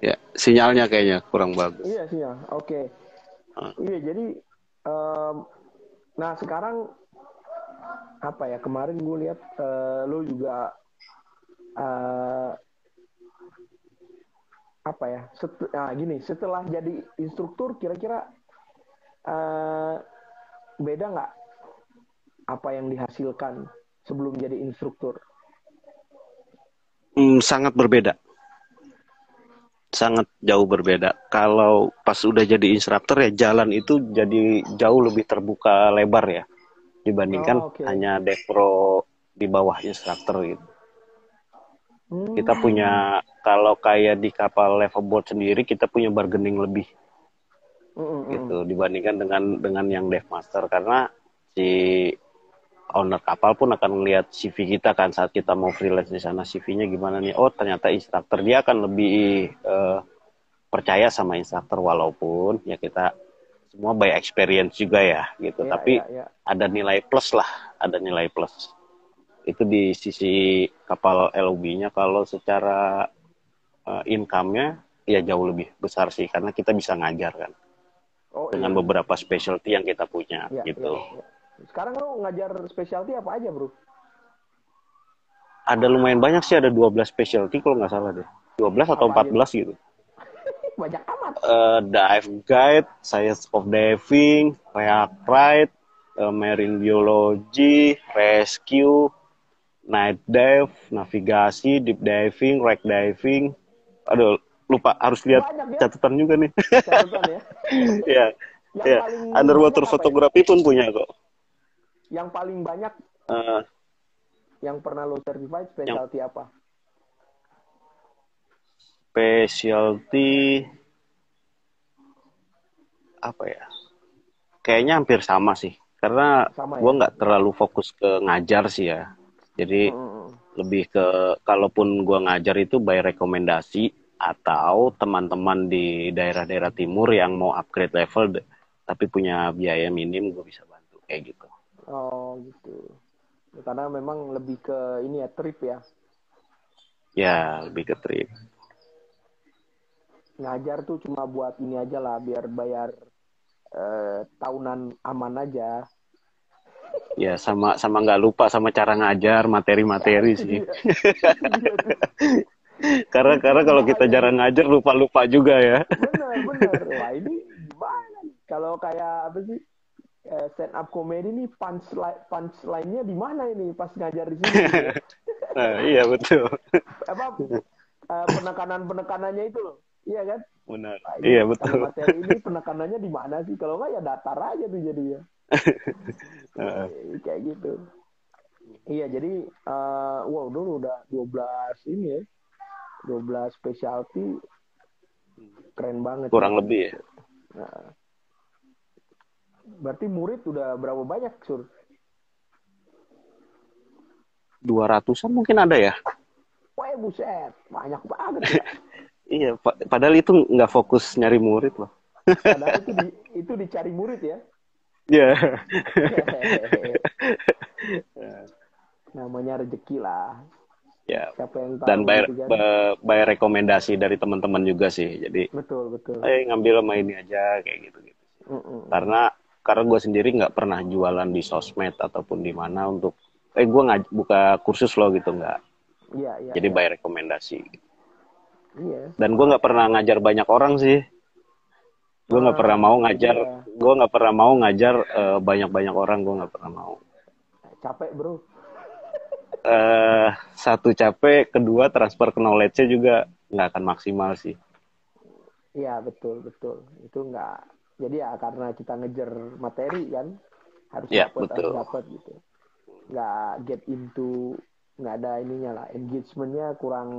ya sinyalnya kayaknya kurang bagus Iya sih ya, oke. Ah. Iya jadi, em, nah sekarang apa ya kemarin gue lihat eh, lu juga eh, apa ya? Set, nah gini, setelah jadi instruktur kira-kira eh, beda nggak apa yang dihasilkan sebelum jadi instruktur? Hmm, sangat berbeda. Sangat jauh berbeda. Kalau pas udah jadi instruktur ya jalan itu jadi jauh lebih terbuka lebar ya dibandingkan Oh, oke. hanya dekro di bawah instruktur gitu. Hmm, Kita punya kalau kayak di kapal level boat sendiri kita punya bargaining lebih mm, mm, mm. gitu dibandingkan dengan dengan yang dev master karena si owner kapal pun akan melihat CV kita kan saat kita mau freelance di sana CV-nya gimana nih oh ternyata instruktur dia akan lebih eh, percaya sama instruktur walaupun ya kita semua by experience juga ya gitu Iya, tapi iya, iya. ada nilai plus lah ada nilai plus itu di sisi kapal LOB-nya kalau secara eh, income-nya ya jauh lebih besar sih karena kita bisa ngajar kan Oh, dengan iya. beberapa specialty yang kita punya Iya, gitu. iya, iya. Sekarang lu ngajar specialty apa aja, Bro? Ada lumayan banyak sih ada 12 specialty kalau nggak salah deh. 12 atau Apa 14 gitu. Banyak amat. Eh, dive guide, science of diving, react ride, eh, marine biology, rescue, night dive, navigasi, deep diving, wreck diving. Aduh, lupa harus lihat Banyak ya. catatan juga nih. Catatan ya. ya, Yang ya. paling Underwater apa ya? pun punya kok. Yang paling banyak Eh, yang pernah lo certified specialty apa? specialty apa ya? Kayaknya hampir sama sih, karena Sama ya? gue nggak terlalu fokus ke ngajar sih ya. Jadi Mm, lebih ke kalaupun gue ngajar itu by rekomendasi atau teman-teman di daerah-daerah timur yang mau upgrade level tapi punya biaya minim gue bisa bantu kayak gitu. Oh gitu. Karena memang lebih ke ini ya trip ya. Ya lebih ke trip. Ngajar tuh cuma buat ini aja lah biar bayar eh, tahunan aman aja. Ya sama sama nggak lupa sama cara ngajar materi-materi sih. Iya karena karena kalau kita jarang ngajar lupa-lupa juga ya. bener bener. Wah ini gimana? Kalau kayak apa sih? Eh, stand up comedy nih punchline punchline-nya di mana ini pas ngajar di sini? ya. Nah, iya betul. apa eh, penekanan-penekanannya itu loh. Iya kan? Benar. Nah, Iya betul. materi ini penekanannya di mana sih? Kalau nggak ya datar aja tuh jadinya. Eh, Kayak gitu. Iya, jadi eh wow dulu udah 12 ini ya. 12 specialty keren banget. Kurang lebih ya. Nah. Berarti murid udah berapa banyak, Sur? 200-an mungkin ada ya. Wah, buset, banyak banget ya. Iya, pa- padahal itu nggak fokus nyari murid loh. Padahal itu di, itu dicari murid ya. Iya. Namanya rezeki lah. ya. Siapa yang tahu Dan bayar gitu kan. ba- bayar rekomendasi dari teman-teman juga sih. Jadi, Betul, betul. eh ngambil sama ini aja kayak gitu-gitu. Mm-mm. Karena karena gue sendiri nggak pernah jualan di sosmed ataupun di mana untuk eh gue nggak buka kursus lo gitu nggak. Iya, iya. Jadi iya. bayar rekomendasi. Iya. Dan gue nggak pernah ngajar banyak orang sih. Gue nggak Ah, pernah mau ngajar. iya. Gue nggak pernah mau ngajar eh, banyak-banyak orang. Gue nggak pernah mau. Capek, Bro. eh satu capek, kedua transfer knowledge-nya juga nggak akan maksimal sih. Iya, betul, betul. Itu enggak jadi ya karena kita ngejar materi kan harus Iya, dapat harus dapat gitu. Nggak get into nggak ada ininya lah engagementnya kurang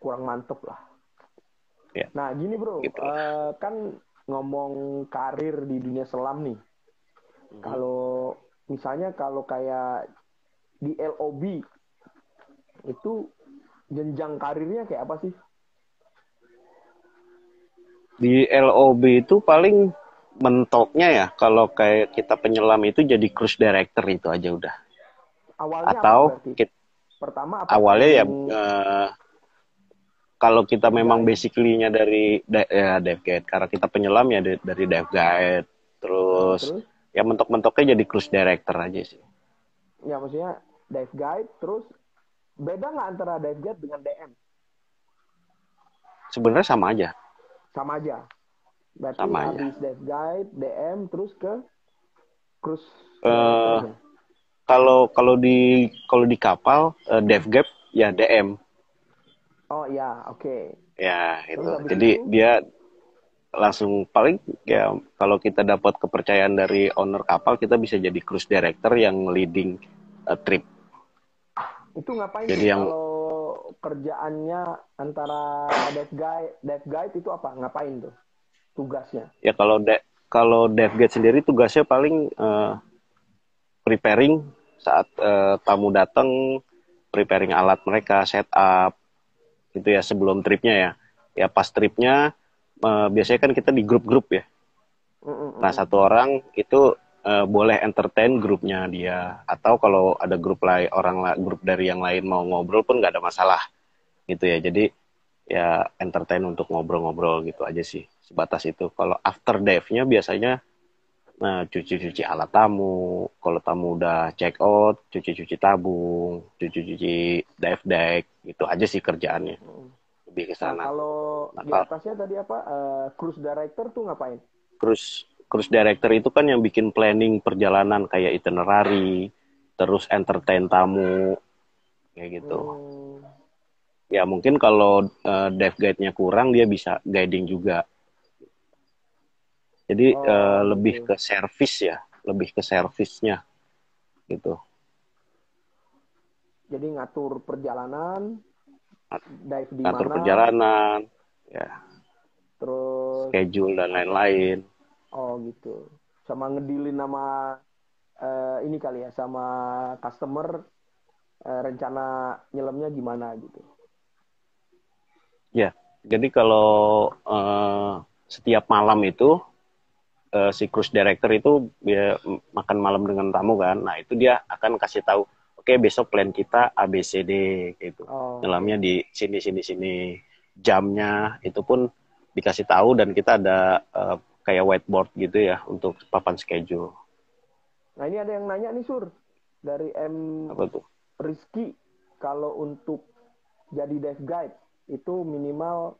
kurang mantep lah Ya. nah gini bro Gitu. eh, kan ngomong karir di dunia selam nih Hmm. kalau misalnya kalau kayak di LOB itu jenjang karirnya kayak apa sih Di LOB itu paling mentoknya ya kalau kayak kita penyelam itu jadi cruise director itu aja udah. awalnya Atau apa kita, pertama apa awalnya ya yang- eh, kalau kita memang basically-nya dari da- ya dive guide karena kita penyelam ya dari, dari dive guide terus terus ya mentok-mentoknya jadi cruise director aja sih. ya maksudnya dive guide terus beda nggak antara dive guide dengan DM Sebenarnya sama aja. Sama aja berarti Sama aja. habis dive guide DM terus ke cruise directornya. Kalau kalau di kalau di kapal eh, dive guide ya DM oh ya oke ya itu. Terus habis Jadi itu? dia langsung paling ya kalau kita dapat kepercayaan dari owner kapal kita bisa jadi cruise director yang leading eh, trip. itu ngapain Jadi yang- kalau kerjaannya antara dive guide dive guide itu apa ngapain tuh tugasnya Ya kalau de kalau dive guide sendiri tugasnya paling eh, preparing saat eh, tamu datang, preparing alat mereka, setup gitu ya sebelum tripnya ya. Ya pas tripnya eh, biasanya kan kita di grup-grup ya. Nah satu orang itu eh, boleh entertain grupnya dia atau kalau ada grup lain orang grup dari yang lain mau ngobrol pun nggak ada masalah gitu ya. Jadi ya entertain untuk ngobrol-ngobrol gitu aja sih sebatas itu. Kalau after dive-nya biasanya nah cuci-cuci alat tamu. Kalau tamu udah check out, cuci-cuci tabung, cuci-cuci dive deck gitu aja sih kerjaannya. Mm. Lebih ke Nah, sana. kalau Nah, di kalau- atasnya tadi apa eh, cruise director tuh ngapain cruise cruise director itu kan yang bikin planning perjalanan kayak itinerary, terus entertain tamu kayak gitu. Hmm, Ya mungkin kalau eh, dive guide-nya kurang dia bisa guiding juga. Jadi Oh, gitu. lebih ke service ya, lebih ke servisnya gitu. jadi ngatur perjalanan dive di Ngatur mana perjalanan, ya terus schedule dan lain-lain. Oh gitu. Sama ngedilin sama eh, ini kali ya sama customer eh, rencana nyelamnya gimana gitu. Ya, jadi kalau eh, setiap malam itu eh, si cruise director itu dia makan malam dengan tamu kan, nah itu dia akan kasih tahu, oke besok plan kita ABCD gitu, oh nyelamnya di sini sini sini, jamnya itu pun dikasih tahu dan kita ada eh, kayak whiteboard gitu ya untuk papan schedule. nah ini ada yang nanya nih sur dari M Apa tuh? Rizky kalau untuk jadi dive guide itu minimal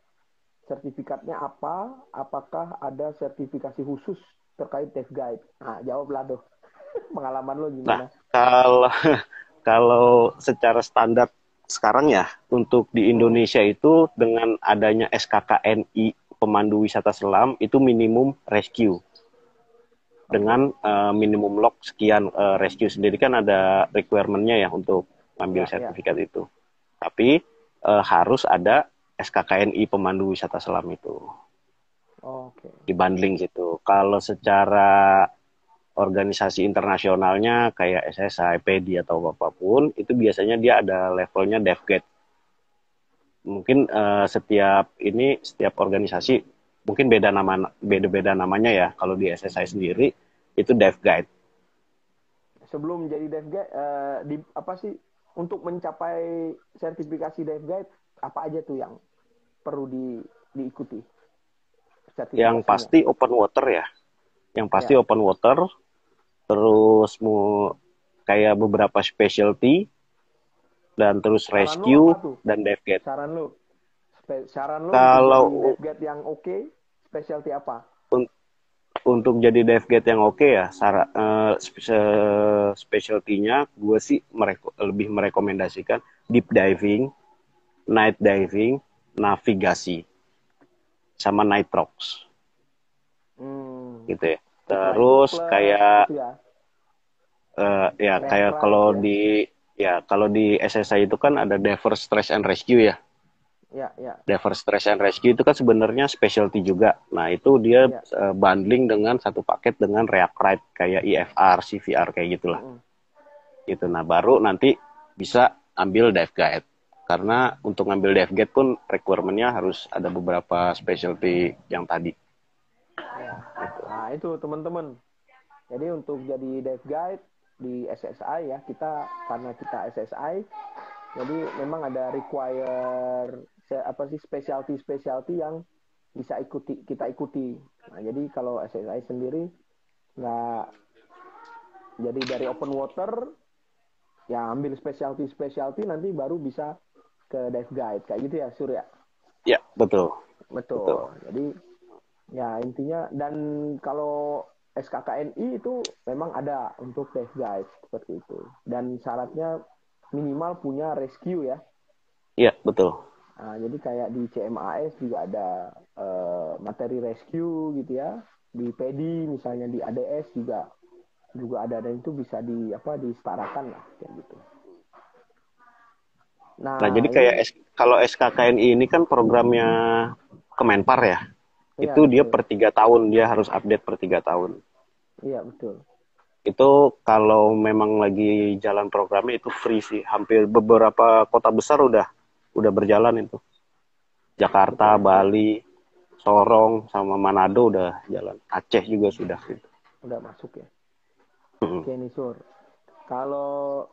sertifikatnya apa? Apakah ada sertifikasi khusus terkait dive guide? Nah, jawablah dong. Pengalaman lo gimana? Kalau kalau secara standar sekarang ya untuk di Indonesia itu dengan adanya SKKNI pemandu wisata selam itu minimum rescue dengan eh, minimum log sekian Eh, rescue sendiri kan ada requirement-nya ya untuk ambil Ya, ya. sertifikat itu tapi eh, harus ada SKKNI pemandu wisata selam itu Oke. di bundling gitu. Kalau secara organisasi internasionalnya kayak SSI, PEDI atau apa pun, itu biasanya dia ada levelnya DevGuide. Mungkin eh, setiap ini setiap organisasi mungkin beda nama beda-beda namanya ya. Kalau di SSI sendiri itu DevGuide. Sebelum jadi dive guide, eh, di apa sih untuk mencapai sertifikasi dive guide apa aja tuh yang perlu di, diikuti? Yang pasti open water ya. Yang pasti Ya. open water. Terus mau kayak beberapa specialty dan terus Saran rescue dan DevGuide. Saran lu, saran lu Kalau- dive guide yang oke, specialty apa? untuk jadi dive guide yang oke ya, sara, spe- specialty-nya gue sih mereko- lebih merekomendasikan deep diving, night diving, navigasi, sama nitrox Hmm. gitu ya. Terus kayak gitu ya. eh, ya kayak kalau ya. di Ya, kalau di SSI itu kan ada Diver Stress and Rescue ya. Ya, ya. Diver Stress and Rescue itu kan sebenarnya specialty juga. Nah, itu dia Ya. eh, bundling dengan satu paket dengan React Ride kayak IFR, CVR kayak gitulah. Mm. Gitu. Nah, baru nanti bisa ambil dive guide. Karena untuk ngambil dive guide pun requirement-nya harus ada beberapa specialty yang tadi. Ya. Nah, itu teman-teman. Jadi untuk jadi dive guide di SSI ya, kita karena kita SSI, jadi memang ada require apa sih specialty specialty yang bisa ikuti kita ikuti. Nah, jadi kalau SSI sendiri nggak jadi dari open water ya ambil specialty specialty nanti baru bisa ke dive guide kayak gitu ya Surya. Ya, betul. Betul. Betul. Jadi ya intinya dan kalau SKKNI itu memang ada untuk dive guide seperti itu. Dan syaratnya minimal punya rescue ya. Iya, betul. Nah, jadi kayak di CMAS juga ada eh, materi rescue gitu ya. Di PEDI misalnya di ADS juga juga ada dan itu bisa di apa disetarakan lah kayak gitu. Nah, Nah, jadi ini- kayak S- kalau SKKNI ini kan programnya Kemenpar ya. Iya, itu dia betul. per tiga tahun dia harus update per tiga tahun. Iya betul. Itu kalau memang lagi jalan programnya itu free sih. Hampir beberapa kota besar udah udah berjalan itu. Jakarta, Bali, Sorong, sama Manado udah jalan. Aceh juga sudah. Gitu. Udah masuk ya. Oke nih Sur. Kalau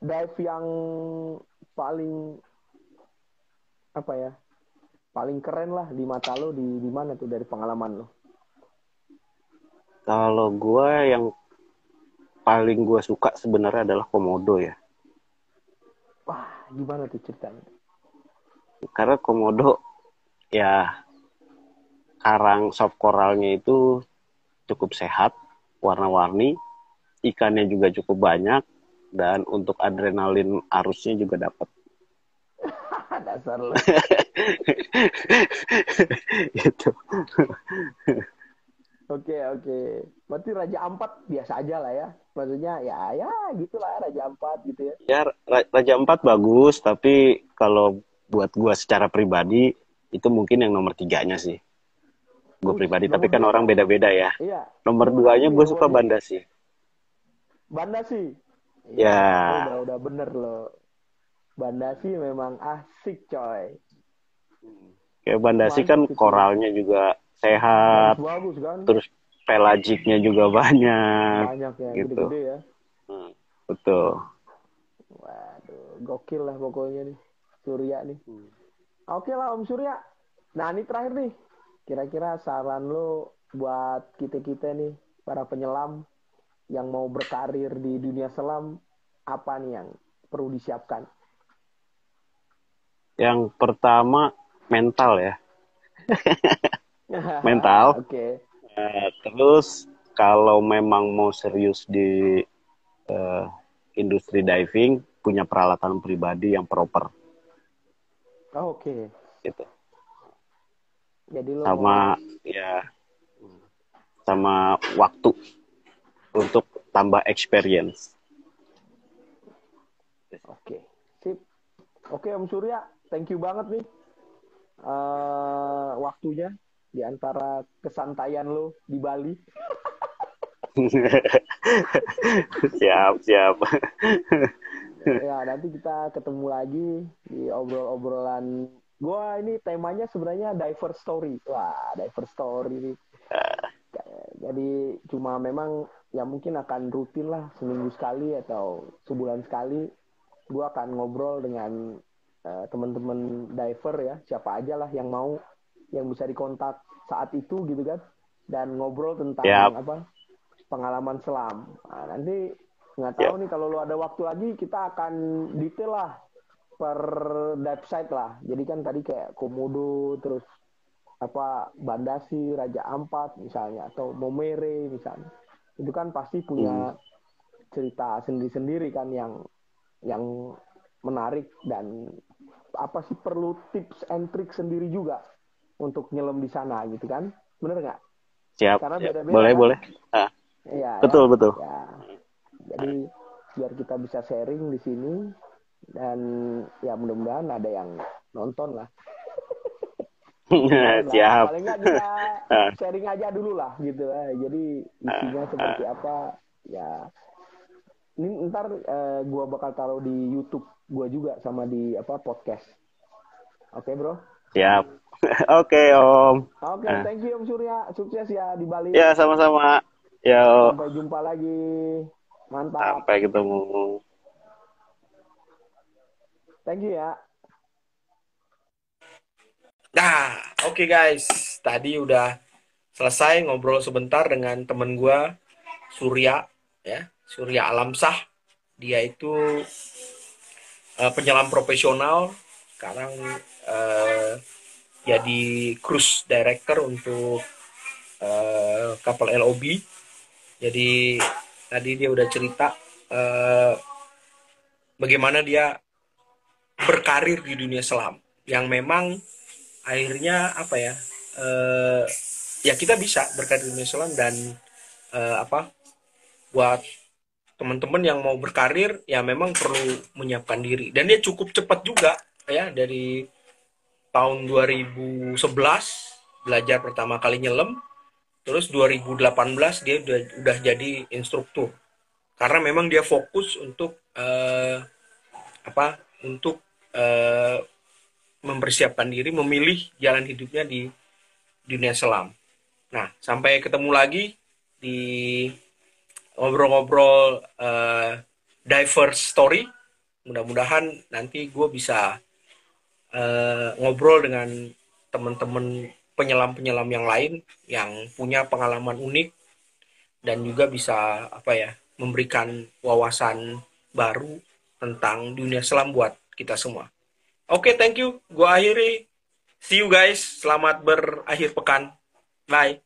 dive yang paling apa ya? Paling keren lah di mata lo di di mana tuh dari pengalaman lo? Kalau gue yang paling gue suka sebenarnya adalah komodo ya. Wah, gimana tuh ceritanya? Karena komodo ya karang soft koralnya itu cukup sehat, warna-warni, ikannya juga cukup banyak, dan untuk adrenalin arusnya juga dapat. Dasar lo. gitu. Oke oke. Berarti Raja Ampat biasa aja lah ya. Maksudnya ya ya gitulah Raja Ampat gitu ya. Ya Ra- Raja Empat bagus, tapi kalau buat gue secara pribadi itu mungkin yang nomor tiganya sih. Gue pribadi, nomor tapi kan dua. orang beda-beda ya. Iya. Nomor Nomor duanya satu, gue suka dua. Banda sih. Banda sih. Ya. Udah udah bener lo. Banda sih memang asik coy. Kayak Banda sih kan koralnya juga sehat, Bagus, bagus kan? terus pelagiknya juga banyak. Banyak ya, gitu. gede-gede ya. Hmm, betul. Waduh, gokil lah pokoknya nih. Surya nih. Hmm. Oke lah Om Surya. Nah ini terakhir nih. Kira-kira saran lo buat kita-kita nih, para penyelam yang mau berkarir di dunia selam, apa nih yang perlu disiapkan? Yang pertama mental ya. Mental. Oke. Eh, terus kalau memang mau serius di eh, industri diving, punya peralatan pribadi yang proper Oh, Oke. gitu. Jadi lo Sama ya sama waktu untuk tambah experience. Oke, sip. Oke Om Surya, thank you banget nih eh waktunya di antara kesantaian lo di Bali. siap, siap. ya nanti kita ketemu lagi di obrol-obrolan. Gua ini temanya sebenarnya diver story. Wah, diver story nih. Jadi cuma memang ya mungkin akan rutin lah seminggu sekali atau sebulan sekali. Gua akan ngobrol dengan eh, teman-teman diver ya, siapa aja lah yang mau yang bisa dikontak saat itu gitu kan dan ngobrol tentang Yap. apa pengalaman selam. Nah, nanti nggak tahu nih kalau lu ada waktu lagi kita akan detail lah per dive site lah. Jadi kan tadi kayak komodo terus apa Bandasi, Raja Ampat misalnya atau Momere misalnya. Itu kan pasti punya cerita sendiri-sendiri kan yang yang menarik dan apa sih perlu tips and trick sendiri juga untuk nyelam di sana gitu kan. Bener nggak? Siap. Karena siap. beda-beda, Boleh, kan? boleh. Ah, Iya. betul, ya. betul. Ya. Jadi biar kita bisa sharing di sini dan ya mudah-mudahan ada yang nonton lah. Siap. Paling nggak kita sharing aja dulu lah gitu. Jadi isinya seperti apa ya. Ini ntar uh, gua bakal taruh di YouTube gua juga sama di apa podcast. Oke okay, bro. Siap. Oke okay, Om. Oke, okay, thank you Om Surya. Sukses ya di Bali. Ya sama-sama. Ya. Sampai jumpa lagi. Mantap. Sampai ketemu. Thank you ya. Nah, oke okay guys. Tadi udah selesai ngobrol sebentar dengan temen gue, Surya, ya, Surya Alamsah. Dia itu uh, penyelam profesional. Sekarang uh, jadi cruise director untuk uh, kapal LOB. Jadi tadi dia udah cerita uh, bagaimana dia berkarir di dunia selam yang memang akhirnya apa ya uh, ya kita bisa berkarir di Islam dan uh, apa buat teman-teman yang mau berkarir ya memang perlu menyiapkan diri dan dia cukup cepat juga ya dari tahun 2011 belajar pertama kali nyelam terus 2018 dia udah udah jadi instruktur karena memang dia fokus untuk uh, apa untuk uh, mempersiapkan diri, memilih jalan hidupnya di dunia selam. Nah, sampai ketemu lagi di ngobrol-ngobrol uh, diverse story. Mudah-mudahan nanti gue bisa uh, ngobrol dengan teman-teman penyelam-penyelam yang lain yang punya pengalaman unik dan juga bisa apa ya memberikan wawasan baru tentang dunia selam buat kita semua. Oke, okay, thank you. Gua akhiri. See you guys. Selamat berakhir pekan. Bye.